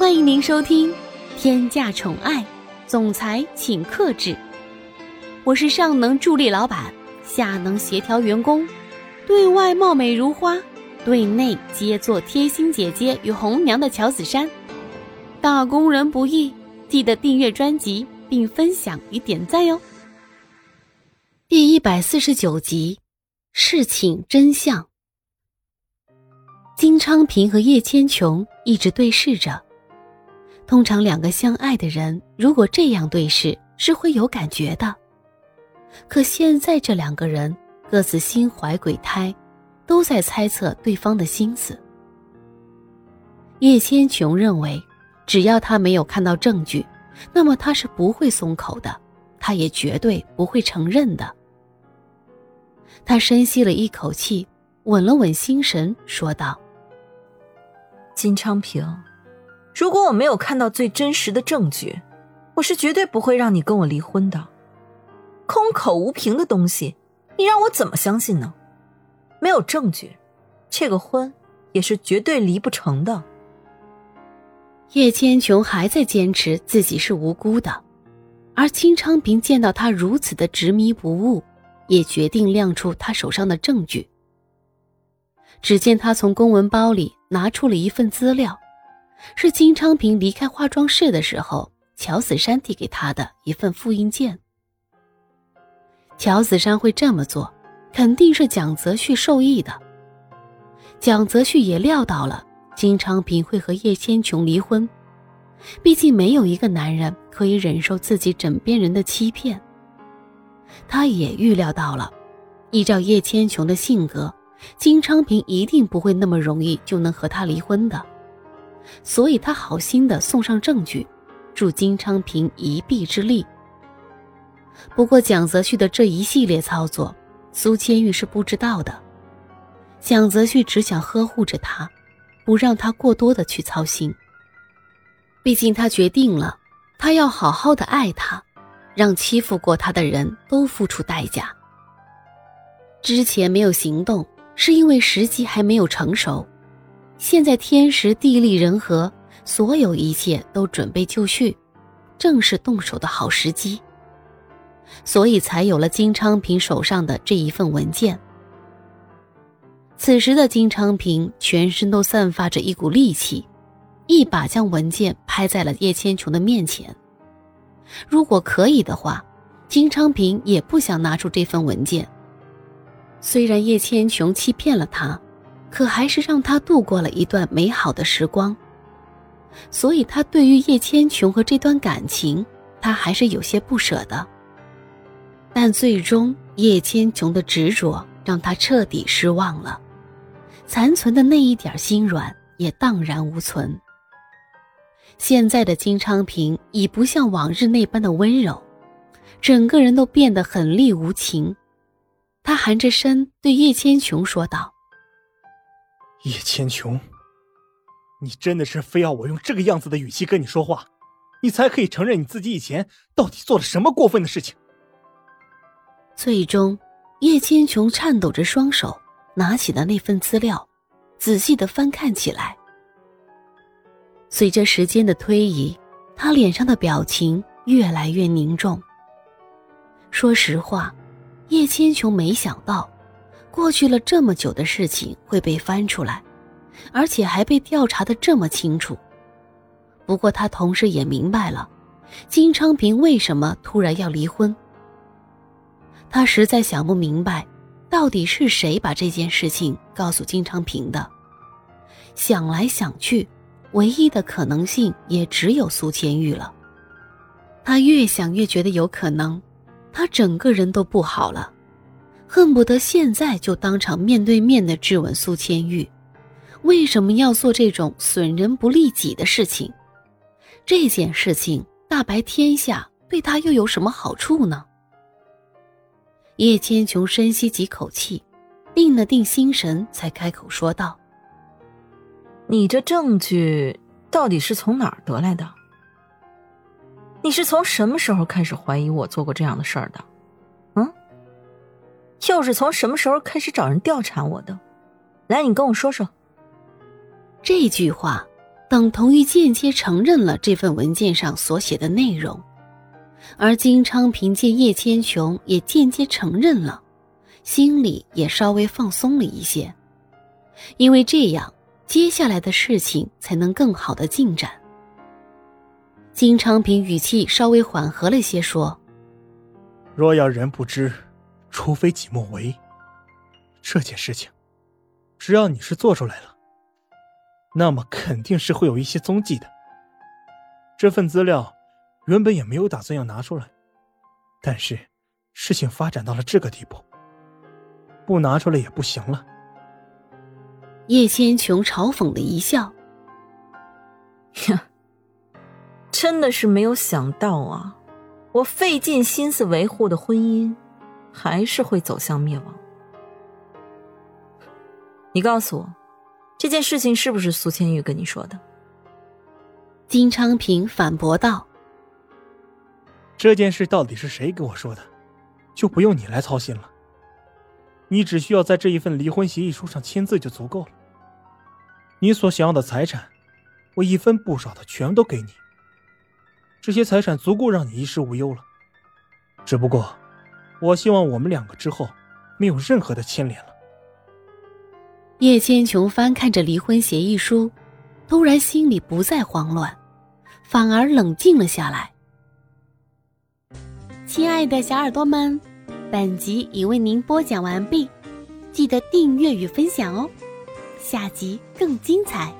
欢迎您收听《天价宠爱总裁请克制》，我是上能助力老板，下能协调员工，对外貌美如花，对内皆做贴心姐姐与红娘的乔子珊。打工人不易，记得订阅专辑并分享与点赞哟。第一百四十九集，事情真相。金昌平和叶千琼一直对视着。通常两个相爱的人，如果这样对视，是会有感觉的。可现在这两个人各自心怀鬼胎，都在猜测对方的心思。叶千琼认为，只要他没有看到证据，那么他是不会松口的，他也绝对不会承认的。他深吸了一口气，稳了稳心神，说道：“金昌平，如果我没有看到最真实的证据，我是绝对不会让你跟我离婚的。空口无凭的东西，你让我怎么相信呢？没有证据，这个婚也是绝对离不成的。”叶千琼还在坚持自己是无辜的，而金昌平见到他如此的执迷不悟。也决定亮出他手上的证据。只见他从公文包里拿出了一份资料，是金昌平离开化妆室的时候，乔子山递给他的一份复印件。乔子山会这么做，肯定是蒋泽旭授意的。蒋泽旭也料到了金昌平会和叶千琼离婚，毕竟没有一个男人可以忍受自己枕边人的欺骗。他也预料到了，依照叶千琼的性格，金昌平一定不会那么容易就能和他离婚的，所以他好心的送上证据，助金昌平一臂之力。不过蒋泽旭的这一系列操作，苏千玉是不知道的。蒋泽旭只想呵护着他，不让他过多的去操心。毕竟他决定了，他要好好的爱他。让欺负过他的人都付出代价。之前没有行动，是因为时机还没有成熟。现在天时地利人和，所有一切都准备就绪，正是动手的好时机。所以才有了金昌平手上的这一份文件。此时的金昌平全身都散发着一股戾气，一把将文件拍在了叶千琼的面前。如果可以的话，金昌平也不想拿出这份文件。虽然叶千琼欺骗了他，可还是让他度过了一段美好的时光。所以，他对于叶千琼和这段感情，他还是有些不舍的。但最终，叶千琼的执着让他彻底失望了，残存的那一点心软也荡然无存。现在的金昌平已不像往日那般的温柔，整个人都变得狠厉无情。他含着声对叶千琼说道：“叶千琼，你真的是非要我用这个样子的语气跟你说话，你才可以承认你自己以前到底做了什么过分的事情？”最终，叶千琼颤抖着双手拿起了那份资料，仔细的翻看起来。随着时间的推移，他脸上的表情越来越凝重。说实话，叶千琼没想到，过去了这么久的事情会被翻出来，而且还被调查的这么清楚。不过他同时也明白了，金昌平为什么突然要离婚。他实在想不明白，到底是谁把这件事情告诉金昌平的。想来想去。唯一的可能性也只有苏千玉了。他越想越觉得有可能，他整个人都不好了，恨不得现在就当场面对面的质问苏千玉，为什么要做这种损人不利己的事情？这件事情大白天下，对他又有什么好处呢？叶千琼深吸几口气，定了定心神，才开口说道。你这证据到底是从哪儿得来的？你是从什么时候开始怀疑我做过这样的事儿的？嗯，又是从什么时候开始找人调查我的？来，你跟我说说。这句话等同于间接承认了这份文件上所写的内容，而金昌凭借叶千琼也间接承认了，心里也稍微放松了一些，因为这样接下来的事情才能更好的进展。金昌平语气稍微缓和了些，说：“若要人不知，除非己莫为。这件事情，只要你是做出来了。”那么肯定是会有一些踪迹的。这份资料原本也没有打算要拿出来，但是事情发展到了这个地步，不拿出来也不行了。叶千琼嘲讽的一笑：“呀，真的是没有想到啊！我费尽心思维护的婚姻，还是会走向灭亡。你告诉我。”这件事情是不是苏千玉跟你说的？金昌平反驳道：“这件事到底是谁跟我说的，就不用你来操心了。你只需要在这一份离婚协议书上签字就足够了。你所想要的财产，我一分不少的全都给你。这些财产足够让你衣食无忧了。只不过，我希望我们两个之后没有任何的牵连了。”叶千琼翻看着离婚协议书，突然心里不再慌乱，反而冷静了下来。亲爱的小耳朵们，本集已为您播讲完毕，记得订阅与分享哦，下集更精彩。